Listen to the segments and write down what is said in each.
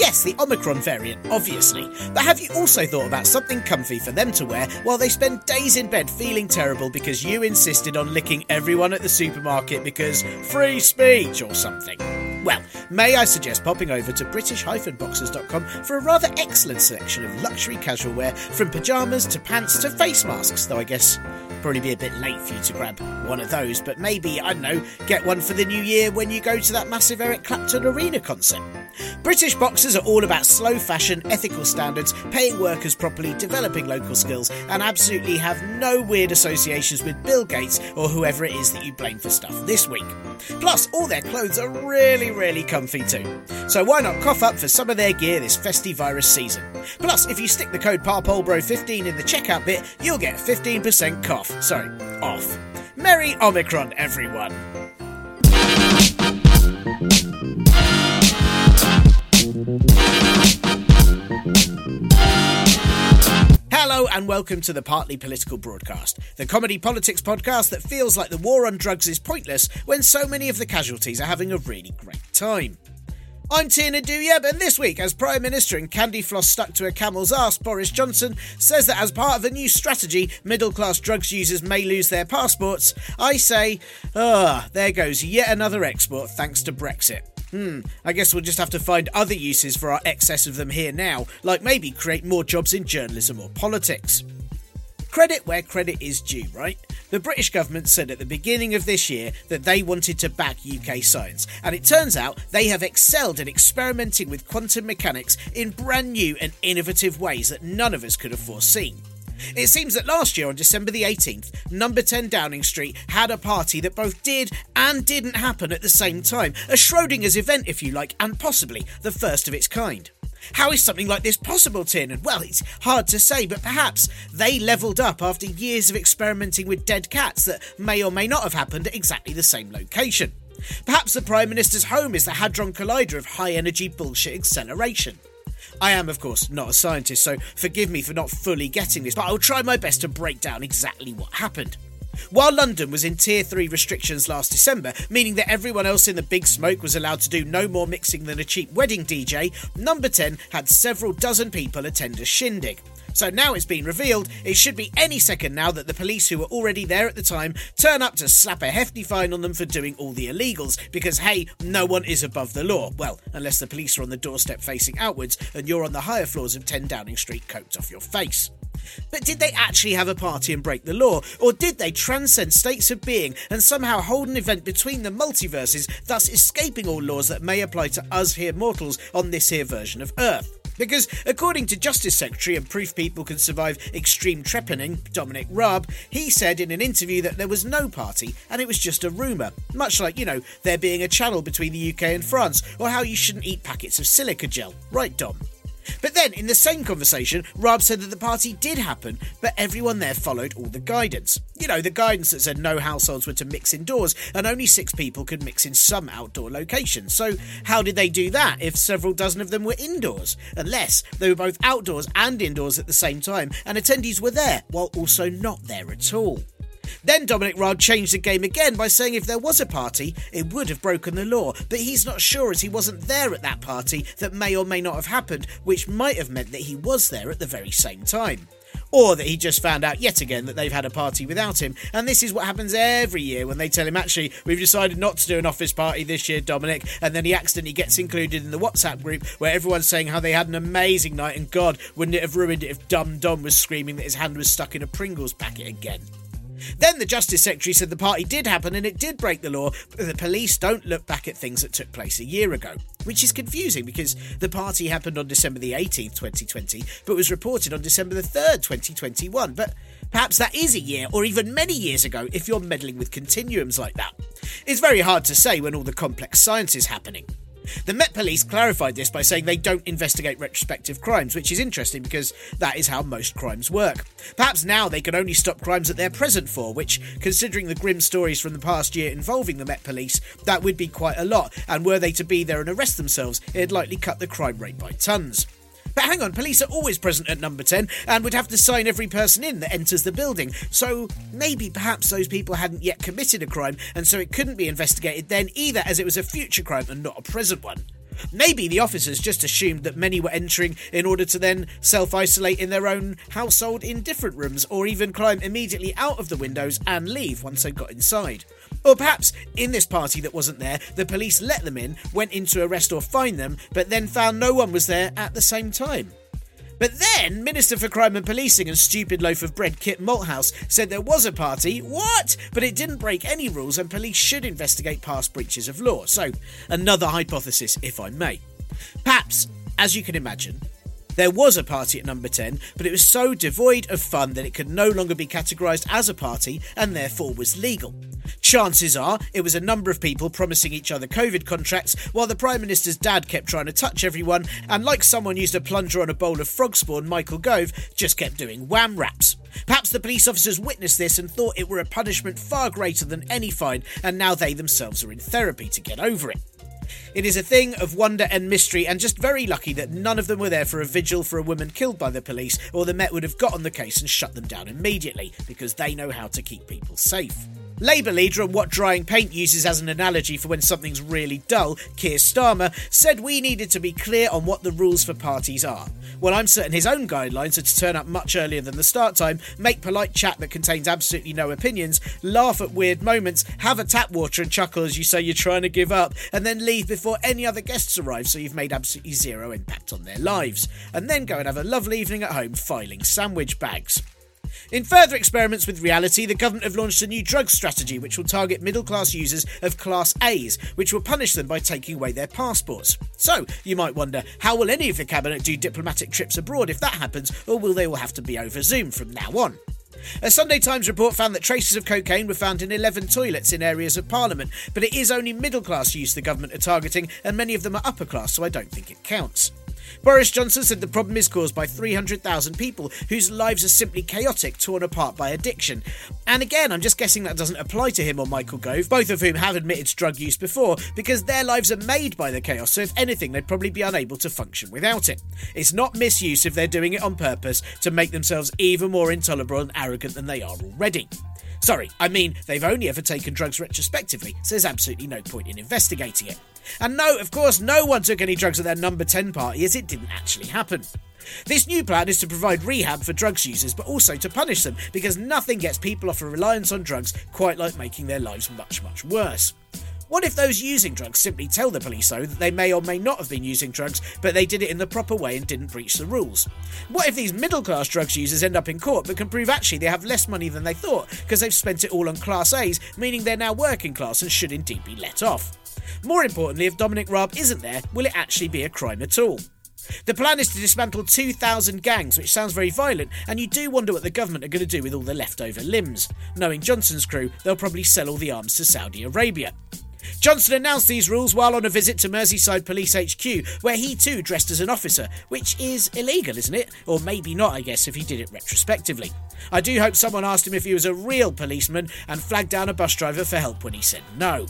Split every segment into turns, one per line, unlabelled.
Yes, the Omicron variant, obviously. But have you also thought about something comfy for them to wear while they spend days in bed feeling terrible because you insisted on licking everyone at the supermarket because free speech or something? Well, may I suggest popping over to British-Boxers.com for a rather excellent selection of luxury casual wear from pyjamas to pants to face masks, though I guess probably be a bit late for you to grab one of those, but maybe, I don't know, get one for the new year when you go to that massive Eric Clapton arena concert. British boxers are all about slow fashion, ethical standards, paying workers properly, developing local skills, and absolutely have no weird associations with Bill Gates or whoever it is that you blame for stuff this week. Plus, all their clothes are really, really comfy too. So why not cough up for some of their gear this festive virus season? Plus, if you stick the code PARPOLBRO15 in the checkout bit, you'll get 15% cough. Sorry, off. Merry Omicron, everyone! Hello and welcome to the Partly Political Broadcast, the comedy politics podcast that feels like the war on drugs is pointless when so many of the casualties are having a really great time. I'm Tiernan Douieb, and this week, as Prime Minister and candy floss stuck to a camel's ass, Boris Johnson says that as part of a new strategy, middle class drugs users may lose their passports. I say, ah, there goes yet another export thanks to Brexit. Hmm, I guess we'll just have to find other uses for our excess of them here now, like maybe create more jobs in journalism or politics. Credit where credit is due, right? The British government said at the beginning of this year that they wanted to back UK science, and it turns out they have excelled in experimenting with quantum mechanics in brand new and innovative ways that none of us could have foreseen. It seems that last year on December the 18th, number 10 Downing Street had a party that both did and didn't happen at the same time. A Schrodinger's event, if you like, and possibly the first of its kind. How is something like this possible, Tiernan? Well, it's hard to say, but perhaps they levelled up after years of experimenting with dead cats that may or may not have happened at exactly the same location. Perhaps the Prime Minister's home is the Hadron Collider of high energy bullshit acceleration. I am, of course, not a scientist, so forgive me for not fully getting this, but I'll try my best to break down exactly what happened. While London was in Tier 3 restrictions last December, meaning that everyone else in the big smoke was allowed to do no more mixing than a cheap wedding DJ, Number 10 had several dozen people attend a shindig. So now it's been revealed, it should be any second now that the police who were already there at the time turn up to slap a hefty fine on them for doing all the illegals, because hey, no one is above the law. Well, unless the police are on the doorstep facing outwards and you're on the higher floors of 10 Downing Street coked off your face. But did they actually have a party and break the law? Or did they transcend states of being and somehow hold an event between the multiverses, thus escaping all laws that may apply to us here mortals on this here version of Earth? Because, according to Justice Secretary and proof people can survive extreme trepanning, Dominic Raab, he said in an interview that there was no party and it was just a rumour. Much like, you know, there being a channel between the UK and France, or how you shouldn't eat packets of silica gel. Right, Dom? But then, in the same conversation, Raab said that the party did happen, but everyone there followed all the guidance. You know, the guidance that said no households were to mix indoors and only six people could mix in some outdoor locations. So, how did they do that if several dozen of them were indoors? Unless they were both outdoors and indoors at the same time, and attendees were there while also not there at all. Then Dominic Raab changed the game again by saying if there was a party, it would have broken the law, but he's not sure as he wasn't there at that party that may or may not have happened, which might have meant that he was there at the very same time. Or that he just found out yet again that they've had a party without him. And this is what happens every year when they tell him, actually, we've decided not to do an office party this year, Dominic. And then he accidentally gets included in the WhatsApp group where everyone's saying how they had an amazing night and God, wouldn't it have ruined it if Dum Dum was screaming that his hand was stuck in a Pringles packet again. Then the Justice Secretary said the party did happen and it did break the law, but the police don't look back at things that took place a year ago. Which is confusing because the party happened on December the 18th, 2020, but was reported on December the 3rd, 2021. But perhaps that is a year or even many years ago if you're meddling with continuums like that. It's very hard to say when all the complex science is happening. The Met Police clarified this by saying they don't investigate retrospective crimes, which is interesting because that is how most crimes work. Perhaps now they can only stop crimes that they're present for, which, considering the grim stories from the past year involving the Met Police, that would be quite a lot, and were they to be there and arrest themselves, it'd likely cut the crime rate by tons. But hang on, police are always present at number 10 and would have to sign every person in that enters the building. So maybe perhaps those people hadn't yet committed a crime and so it couldn't be investigated then either as it was a future crime and not a present one. Maybe the officers just assumed that many were entering in order to then self isolate in their own household in different rooms, or even climb immediately out of the windows and leave once they got inside. Or perhaps in this party that wasn't there, the police let them in, went in to arrest or fine them, but then found no one was there at the same time. But then, Minister for Crime and Policing and stupid loaf of bread Kit Malthouse said there was a party. What? But it didn't break any rules and police should investigate past breaches of law. So, another hypothesis, if I may. Perhaps, as you can imagine, there was a party at number 10, but it was so devoid of fun that it could no longer be categorised as a party and therefore was legal. Chances are it was a number of people promising each other COVID contracts while the Prime Minister's dad kept trying to touch everyone, and like someone used a plunger on a bowl of frog spawn, Michael Gove just kept doing wham raps. Perhaps the police officers witnessed this and thought it were a punishment far greater than any fine, and now they themselves are in therapy to get over it. It is a thing of wonder and mystery, and just very lucky that none of them were there for a vigil for a woman killed by the police, or the Met would have got on the case and shut them down immediately, because they know how to keep people safe. Labour leader and what drying paint uses as an analogy for when something's really dull, Keir Starmer, said we needed to be clear on what the rules for parties are. Well, I'm certain his own guidelines are to turn up much earlier than the start time, make polite chat that contains absolutely no opinions, laugh at weird moments, have a tap water and chuckle as you say you're trying to give up, and then leave before any other guests arrive so you've made absolutely zero impact on their lives. And then go and have a lovely evening at home filing sandwich bags. In further experiments with reality, the government have launched a new drug strategy which will target middle class users of Class A's, which will punish them by taking away their passports. So, you might wonder, how will any of the cabinet do diplomatic trips abroad if that happens, or will they all have to be over Zoom from now on? A Sunday Times report found that traces of cocaine were found in 11 toilets in areas of Parliament, but it is only middle class use the government are targeting, and many of them are upper class, so I don't think it counts. Boris Johnson said the problem is caused by 300,000 people whose lives are simply chaotic, torn apart by addiction. And again, I'm just guessing that doesn't apply to him or Michael Gove, both of whom have admitted to drug use before, because their lives are made by the chaos, so if anything, they'd probably be unable to function without it. It's not misuse if they're doing it on purpose to make themselves even more intolerable and arrogant than they are already. Sorry, I mean, they've only ever taken drugs retrospectively, so there's absolutely no point in investigating it. And no, of course, no one took any drugs at their number 10 party as it didn't actually happen. This new plan is to provide rehab for drugs users, but also to punish them, because nothing gets people off a reliance on drugs quite like making their lives much, much worse. What if those using drugs simply tell the police, though, that they may or may not have been using drugs, but they did it in the proper way and didn't breach the rules? What if these middle class drugs users end up in court but can prove actually they have less money than they thought because they've spent it all on Class A's, meaning they're now working class and should indeed be let off? More importantly, if Dominic Raab isn't there, will it actually be a crime at all? The plan is to dismantle 2,000 gangs, which sounds very violent, and you do wonder what the government are going to do with all the leftover limbs. Knowing Johnson's crew, they'll probably sell all the arms to Saudi Arabia. Johnson announced these rules while on a visit to Merseyside Police HQ, where he too dressed as an officer, which is illegal, isn't it? Or maybe not, I guess, if he did it retrospectively. I do hope someone asked him if he was a real policeman and flagged down a bus driver for help when he said no.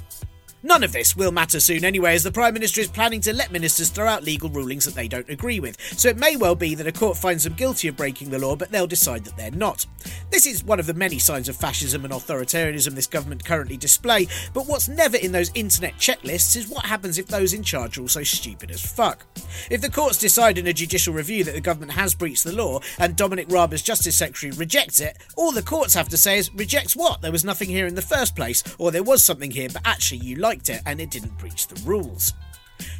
None of this will matter soon anyway, as the Prime Minister is planning to let ministers throw out legal rulings that they don't agree with. So it may well be that a court finds them guilty of breaking the law, but they'll decide that they're not. This is one of the many signs of fascism and authoritarianism this government currently display, but what's never in those internet checklists is what happens if those in charge are also stupid as fuck. If the courts decide in a judicial review that the government has breached the law and Dominic Raab as Justice Secretary rejects it, all the courts have to say is rejects what? There was nothing here in the first place, or there was something here, but actually you like liked it and it didn't breach the rules.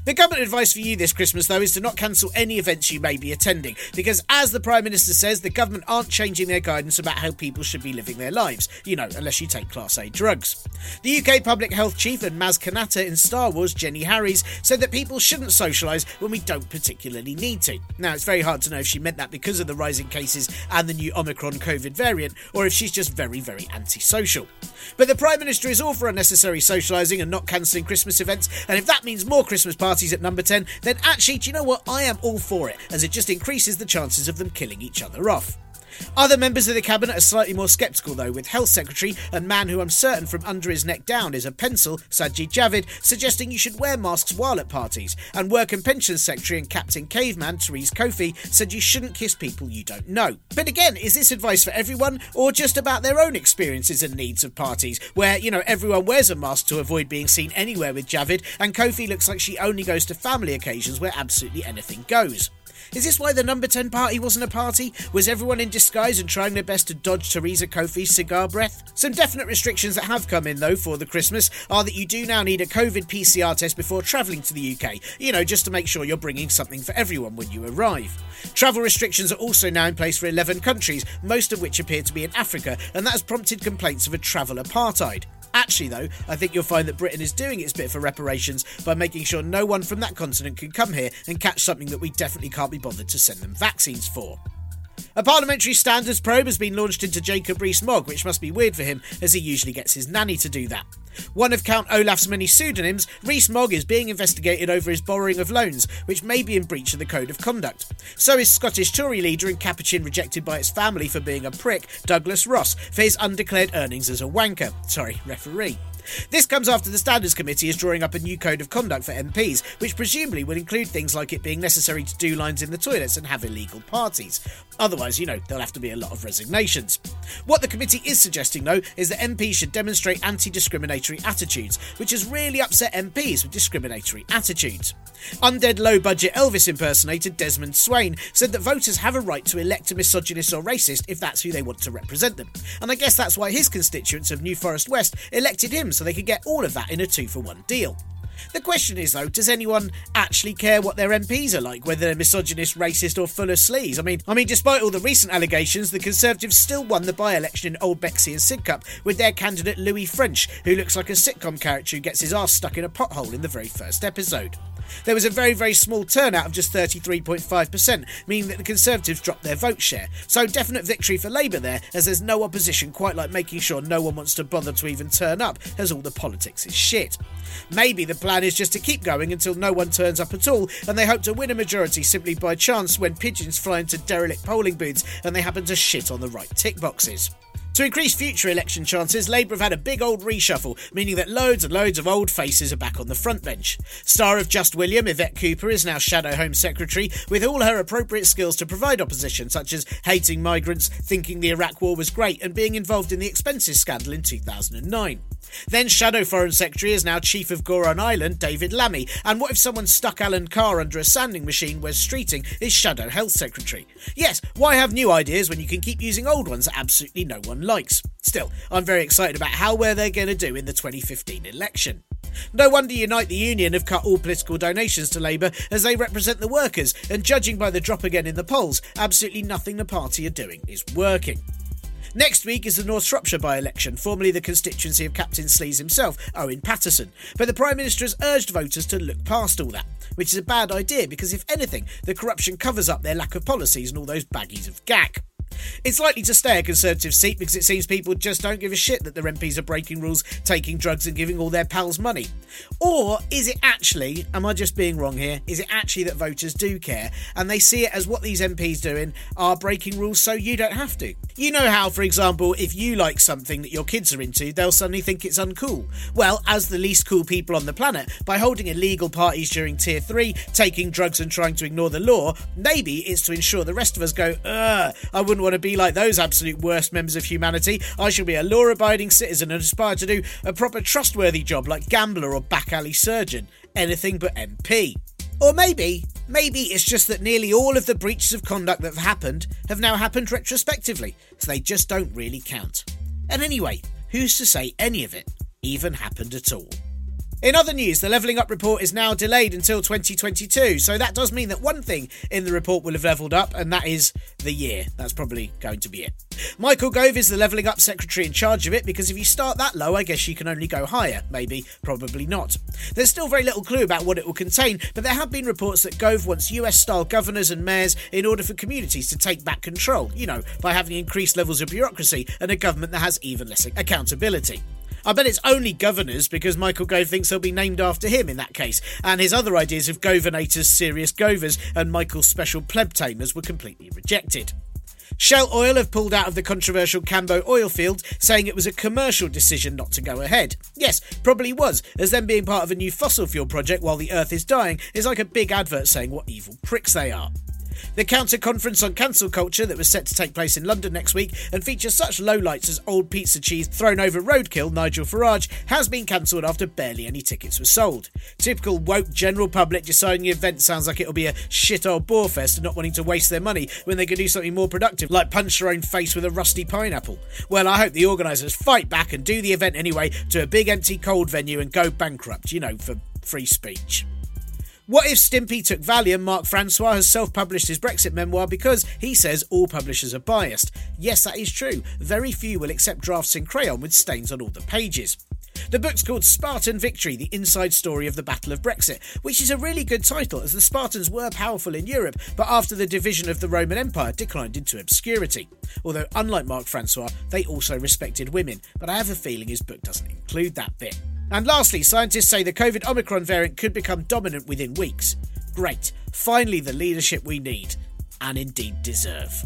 The government advice for you this Christmas, though, is to not cancel any events you may be attending, because as the Prime Minister says, the government aren't changing their guidance about how people should be living their lives, you know, unless you take Class A drugs. The UK Public Health Chief and Maz Kanata in Star Wars, Jenny Harries, said that people shouldn't socialise when we don't particularly need to. Now, it's very hard to know if she meant that because of the rising cases and the new Omicron COVID variant, or if she's just very, very antisocial. But the Prime Minister is all for unnecessary socialising and not cancelling Christmas events, and if that means more Christmas parties at number 10, then actually, do you know what? I am all for it, as it just increases the chances of them killing each other off. Other members of the cabinet are slightly more sceptical, though, with Health Secretary and man who I'm certain from under his neck down is a pencil, Sajid Javid, suggesting you should wear masks while at parties. And Work and Pensions Secretary and Captain Caveman, Therese Coffey, said you shouldn't kiss people you don't know. But again, is this advice for everyone or just about their own experiences and needs of parties, where, you know, everyone wears a mask to avoid being seen anywhere with Javid, and Coffey looks like she only goes to family occasions where absolutely anything goes? Is this why the number 10 party wasn't a party? Was everyone in disguise and trying their best to dodge Theresa Coffey's cigar breath? Some definite restrictions that have come in, though, for the Christmas are that you do now need a COVID PCR test before travelling to the UK, you know, just to make sure you're bringing something for everyone when you arrive. Travel restrictions are also now in place for 11 countries, most of which appear to be in Africa, and that has prompted complaints of a travel apartheid. Actually, though, I think you'll find that Britain is doing its bit for reparations by making sure no one from that continent can come here and catch something that we definitely can't be bothered to send them vaccines for. A parliamentary standards probe has been launched into Jacob Rees-Mogg, which must be weird for him, as he usually gets his nanny to do that. One of Count Olaf's many pseudonyms, Rees-Mogg is being investigated over his borrowing of loans, which may be in breach of the Code of Conduct. So is Scottish Tory leader and Capuchin rejected by its family for being a prick, Douglas Ross, for his undeclared earnings as a wanker. Sorry, referee. This comes after the Standards Committee is drawing up a new code of conduct for MPs, which presumably will include things like it being necessary to do lines in the toilets and have illegal parties. Otherwise, you know, there'll have to be a lot of resignations. What the committee is suggesting, though, is that MPs should demonstrate anti discriminatory attitudes, which has really upset MPs with discriminatory attitudes. Undead low budget Elvis impersonator Desmond Swayne said that voters have a right to elect a misogynist or racist if that's who they want to represent them. And I guess that's why his constituents of New Forest West elected him so they could get all of that in a two for one deal. The question is, though, does anyone actually care what their MPs are like, whether they're misogynist, racist, or full of sleaze? I mean, I mean, despite all the recent allegations, the Conservatives still won the by-election in Old Bexley and Sidcup with their candidate Louis French, who looks like a sitcom character who gets his ass stuck in a pothole in the very first episode. There was a very, very small turnout of just 33.5%, meaning that the Conservatives dropped their vote share. So, definite victory for Labour there, as there's no opposition quite like making sure no one wants to bother to even turn up, as all the politics is shit. Maybe the plan is just to keep going until no one turns up at all, and they hope to win a majority simply by chance when pigeons fly into derelict polling booths and they happen to shit on the right tick boxes. To increase future election chances, Labour have had a big old reshuffle, meaning that loads and loads of old faces are back on the front bench. Star of Just William, Yvette Cooper, is now Shadow Home Secretary, with all her appropriate skills to provide opposition, such as hating migrants, thinking the Iraq War was great, and being involved in the expenses scandal in 2009. Then Shadow Foreign Secretary is now Chief of Goron Island, David Lammy. And what if someone stuck Alan Carr under a sanding machine Wes Streeting is Shadow Health Secretary? Yes, why have new ideas when you can keep using old ones that absolutely no one likes? Still, I'm very excited about how well they're going to do in the 2015 election. No wonder Unite the Union have cut all political donations to Labour as they represent the workers, and judging by the drop again in the polls, absolutely nothing the party are doing is working. Next week is the North Shropshire by election, formerly the constituency of Captain Sleaze himself, Owen Paterson. But the Prime Minister has urged voters to look past all that, which is a bad idea because, if anything, the corruption covers up their lack of policies and all those baggies of gack. It's likely to stay a Conservative seat because it seems people just don't give a shit that their MPs are breaking rules, taking drugs, and giving all their pals money. Or is it actually, am I just being wrong here? Is it actually that voters do care and they see it as what these MPs doing are breaking rules so you don't have to? You know how, for example, if you like something that your kids are into, they'll suddenly think it's uncool. Well, as the least cool people on the planet, by holding illegal parties during Tier 3, taking drugs and trying to ignore the law, maybe it's to ensure the rest of us go, ugh, I wouldn't want to be like those absolute worst members of humanity. I should be a law abiding citizen and aspire to do a proper trustworthy job like gambler or back alley surgeon. Anything but MP. Or maybe, maybe it's just that nearly all of the breaches of conduct that have happened have now happened retrospectively, so they just don't really count. And anyway, who's to say any of it even happened at all? In other news, the Levelling Up report is now delayed until 2022, so that does mean that one thing in the report will have levelled up, and that is the year. That's probably going to be it. Michael Gove is the Levelling Up secretary in charge of it because if you start that low, I guess you can only go higher. Maybe, probably not. There's still very little clue about what it will contain, but there have been reports that Gove wants US style governors and mayors in order for communities to take back control, you know, by having increased levels of bureaucracy and a government that has even less accountability. I bet it's only governors because Michael Gove thinks they'll be named after him in that case, and his other ideas of Governators, Serious Govers, and Michael's special pleb tamers were completely rejected. Shell Oil have pulled out of the controversial Cambo oil field, saying it was a commercial decision not to go ahead. Yes, probably was, as them being part of a new fossil fuel project while the Earth is dying is like a big advert saying what evil pricks they are. The Counter Conference on Cancel Culture that was set to take place in London next week and features such lowlights as old pizza cheese thrown over roadkill Nigel Farage has been cancelled after barely any tickets were sold. Typical woke general public deciding the event sounds like it'll be a shit old bore fest and not wanting to waste their money when they could do something more productive like punch their own face with a rusty pineapple. Well, I hope the organisers fight back and do the event anyway to a big empty cold venue and go bankrupt, you know, for free speech. What if Stimpy took Valium? Mark Francois has self published his Brexit memoir because he says all publishers are biased. Yes, that is true. Very few will accept drafts in crayon with stains on all the pages. The book's called Spartan Victory The Inside Story of the Battle of Brexit, which is a really good title as the Spartans were powerful in Europe, but after the division of the Roman Empire declined into obscurity. Although, unlike Mark Francois, they also respected women, but I have a feeling his book doesn't include that bit. And lastly, scientists say the COVID Omicron variant could become dominant within weeks. Great, finally the leadership we need, and indeed deserve.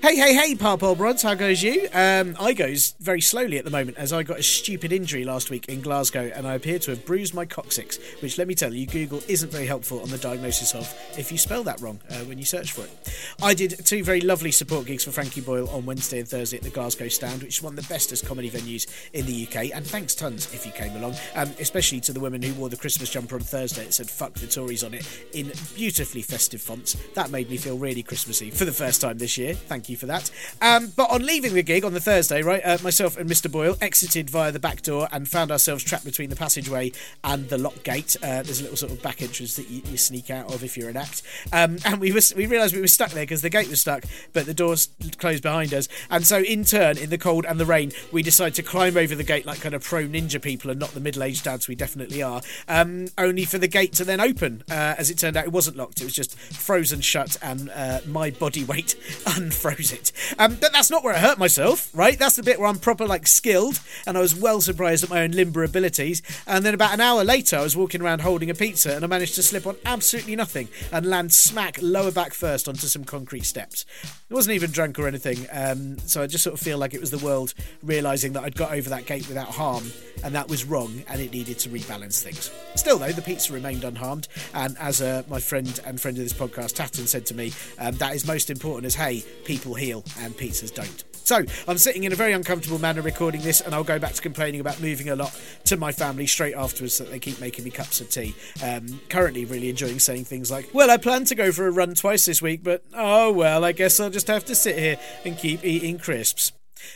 Hey, hey, hey, Parpol Brods, how goes you? Um, I goes very slowly at the moment as I got a stupid injury last week in Glasgow and I appear to have bruised my coccyx, which let me tell you, Google isn't very helpful on the diagnosis of if you spell that wrong uh, when you search for it. I did two very lovely support gigs for Frankie Boyle on Wednesday and Thursday at the Glasgow stand, which is one of the bestest comedy venues in the UK, and thanks tons if you came along, um, especially to the woman who wore the Christmas jumper on Thursday that said fuck the Tories on it in beautifully festive fonts. That made me feel really Christmassy for the first time this year. Thank you for that. Um, but on leaving the gig on the Thursday, right, uh, myself and Mr. Boyle exited via the back door and found ourselves trapped between the passageway and the lock gate. Uh, there's a little sort of back entrance that you, you sneak out of if you're an act. Um, and we was we realised we were stuck there because the gate was stuck, but the doors closed behind us. And so, in turn, in the cold and the rain, we decided to climb over the gate like kind of pro ninja people and not the middle-aged dads we definitely are. Um, only for the gate to then open. Uh, as it turned out, it wasn't locked; it was just frozen shut, and uh, my body weight unfroze it. Um, but that's not where I hurt myself, right? That's the bit where I'm proper like skilled, and I was well surprised at my own limber abilities. And then about an hour later, I was walking around holding a pizza, and I managed to slip on absolutely nothing and land smack lower back first onto some concrete steps. I wasn't even drunk or anything, um, so I just sort of feel like it was the world realizing that I'd got over that gate without harm, and that was wrong, and it needed to rebalance things. Still, though, the pizza remained unharmed, and as uh, my friend and friend of this podcast, Tatton, said to me, um, that is most important as hey, people heal and pizzas don't. So I'm sitting in a very uncomfortable manner recording this, and I'll go back to complaining about moving a lot to my family straight afterwards that they keep making me cups of tea. Um, currently, really enjoying saying things like, Well, I plan to go for a run twice this week, but oh well, I guess I'll just have to sit here and keep eating crisps.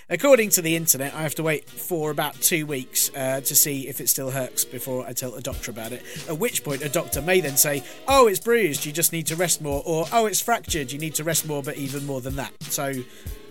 According to the internet, I have to wait for about two weeks uh, to see if it still hurts before I tell a doctor about it. At which point, a doctor may then say, Oh, it's bruised, you just need to rest more, or Oh, it's fractured, you need to rest more, but even more than that. So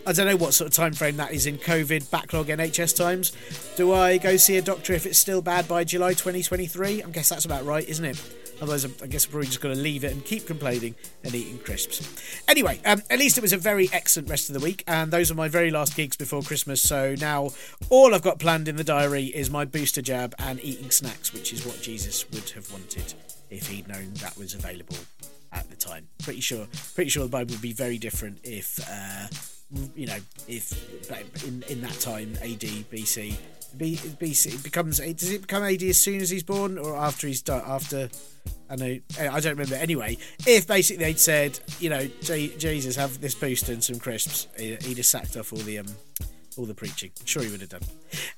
I don't know what sort of time frame that is in COVID backlog NHS times. Do I go see a doctor if it's still bad by July 2023? I guess that's about right, isn't it? Otherwise, I guess we're probably just going to leave it and keep complaining and eating crisps. Anyway, um, at least it was a very excellent rest of the week, and those are my very last gigs before Christmas. So now all I've got planned in the diary is my booster jab and eating snacks, which is what Jesus would have wanted if he'd known that was available at the time. Pretty sure, pretty sure the Bible would be very different if, uh, you know, if in in that time AD BC. B, BC becomes does it become AD as soon as he's born or after he's done after I know I don't remember anyway if basically they'd said you know Jesus have this booster and some crisps he'd have sacked off all the um all the preaching. Sure he would have done.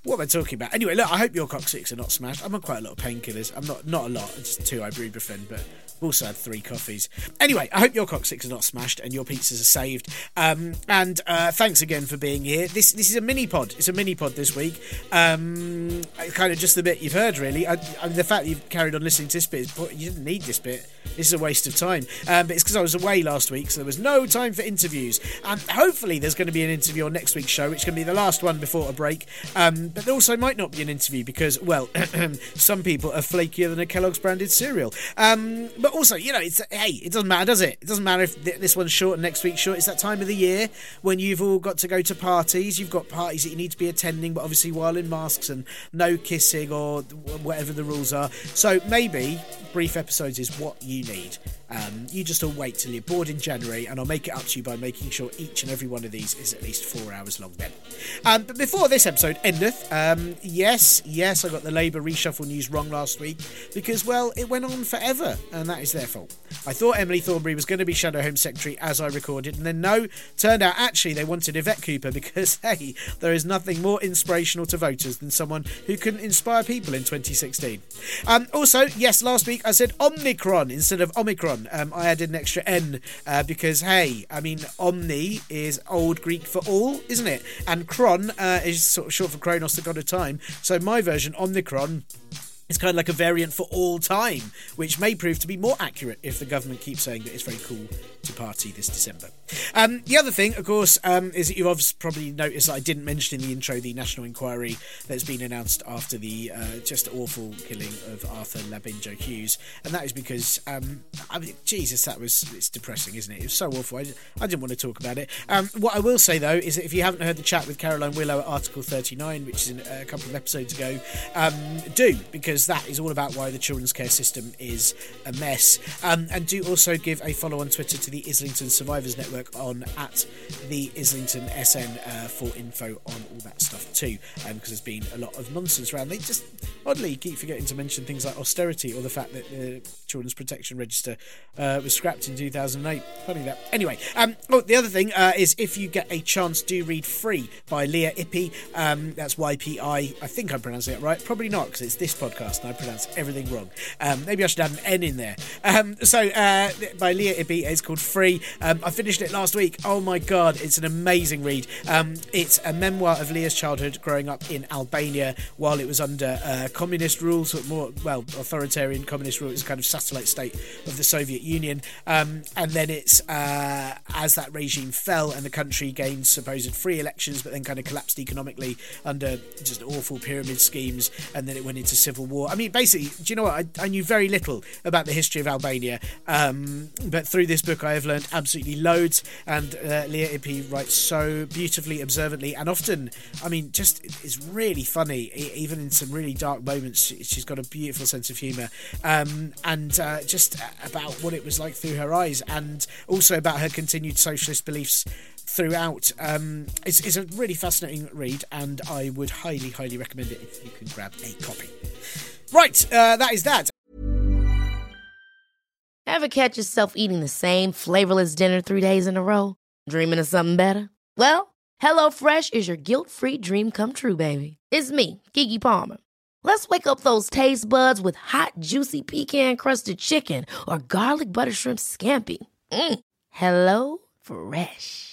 What am I talking about? Anyway, look, I hope your coccyx are not smashed. I'm on quite a lot of painkillers. I'm not not a lot, just two ibuprofen, but I've also had three coffees. Anyway, I hope your coccyx are not smashed and your pizzas are saved. Um, and uh, thanks again for being here. This this is a mini pod. It's a mini pod this week. Um, kind of just the bit you've heard, really. I, I mean, the fact you've carried on listening to this bit, is, you didn't need this bit. This is a waste of time. Um, but it's because I was away last week, so there was no time for interviews. And hopefully, there's going to be an interview on next week's show, which going to the last one before a break. Um, but there also might not be an interview because, well, some people are flakier than a Kellogg's branded cereal. Um, but also, you know, it's hey, it doesn't matter, does it? It doesn't matter if this one's short and next week's short. It's that time of the year when you've all got to go to parties. You've got parties that you need to be attending, but obviously while in masks and no kissing or whatever the rules are. So maybe brief episodes is what you need. Um, you just all wait till you're bored in January, and I'll make it up to you by making sure each and every one of these is at least four hours long then. Um, but before this episode endeth, um, yes, yes, I got the Labour reshuffle news wrong last week because, well, it went on forever, and that is their fault. I thought Emily Thornberry was going to be Shadow Home Secretary as I recorded, and then no, turned out actually they wanted Yvette Cooper because, hey, there is nothing more inspirational to voters than someone who can inspire people in 2016. Um, also, yes, last week I said Omicron instead of Omnicron um, I added an extra N uh, because, hey, I mean, Omni is Old Greek for all, isn't it? And Kron uh, is sort of short for Kronos, the god of time. So my version, Omnicron, it's kind of like a variant for all time, which may prove to be more accurate if the government keeps saying that it's very cool to party this December. Um, the other thing, of course, um, is that you've probably noticed that I didn't mention in the intro the national inquiry that's been announced after the uh, just awful killing of Arthur Labinjo Hughes, and that is because, um, I mean, Jesus, that was it's depressing, isn't it? It was so awful. I, I didn't want to talk about it. Um, what I will say though is that if you haven't heard the chat with Carolyne Willow at Article 39, which is in, uh, a couple of episodes ago, um, do because that is all about why the children's care system is a mess, um, and do also give a follow on Twitter to the Islington Survivors Network on at the Islington SN uh, for info on all that stuff too, because um, there's been a lot of nonsense around. They just oddly keep forgetting to mention things like austerity or the fact that the Children's Protection Register uh, was scrapped in 2008. Funny that. Anyway, um, oh, the other thing uh, is if you get a chance, do read Free by Lea Ypi. Um, that's Y P I. I think I'm pronouncing it right. Probably not because it's this podcast and I pronounce everything wrong. Um, maybe I should add an N in there. Um, so uh, by Lea Ypi, it's called Free. Um, I finished it last week. Oh my god, it's an amazing read. Um, it's a memoir of Lea's childhood growing up in Albania while it was under uh, communist rule, sort more well authoritarian communist rule. It was kind of satellite state of the Soviet Union. Um, and then it's uh, as that regime fell and the country gained supposed free elections, but then kind of collapsed economically under just awful pyramid schemes, and then it went into civil war. I mean, basically, do you know what? I, I knew very little about the history of Albania, um, but through this book, I have learned absolutely loads. And uh, Lea Ypi writes so beautifully, observantly, and often, I mean, just is really funny, even in some really dark moments. She's got a beautiful sense of humour, um, and uh, just about what it was like through her eyes, and also about her continued socialist beliefs throughout. Um, it's, it's, a really fascinating read, and I would highly, highly recommend it if you can grab a copy. Right, uh, that is that.
Ever catch yourself eating the same flavorless dinner three days in a row? Dreaming of something better? Well, HelloFresh is your guilt free dream come true, baby. It's me, Keke Palmer. Let's wake up those taste buds with hot, juicy pecan crusted chicken or garlic butter shrimp scampi. Mm. Hello Fresh.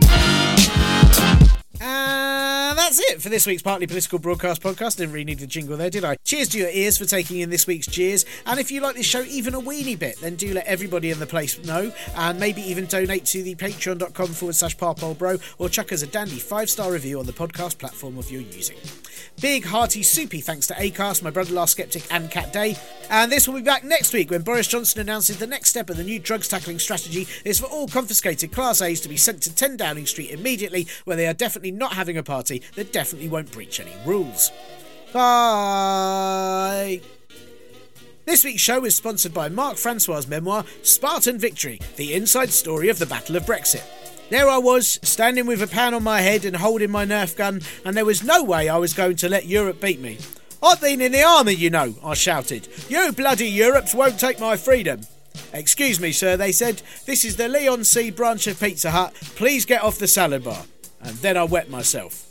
And that's it for this week's Partly Political Broadcast podcast. Didn't really need the jingle there, did I? Cheers to your ears for taking in this week's cheers. And if you like this show even a weeny bit, then do let everybody in the place know. And maybe even donate to the patreon.com forward slash bro or chuck us a dandy five star review on the podcast platform of your using. Big, hearty, soupy thanks to ACAST, my brother Last Skeptic, and Cat Day. And this will be back next week when Boris Johnson announces the next step of the new drugs tackling strategy is for all confiscated Class A's to be sent to 10 Downing Street immediately, where they are definitely not having a party that definitely won't breach any rules. Bye! This week's show is sponsored by Mark Francois' memoir, Spartan Victory The Inside Story of the Battle of Brexit. There I was, standing with a pan on my head and holding my Nerf gun, and there was no way I was going to let Europe beat me. I've been in the army, you know, I shouted. You bloody Europes won't take my freedom. Excuse me, sir, they said. This is the Leigh-on-Sea branch of Pizza Hut. Please get off the salad bar. And then I wet myself.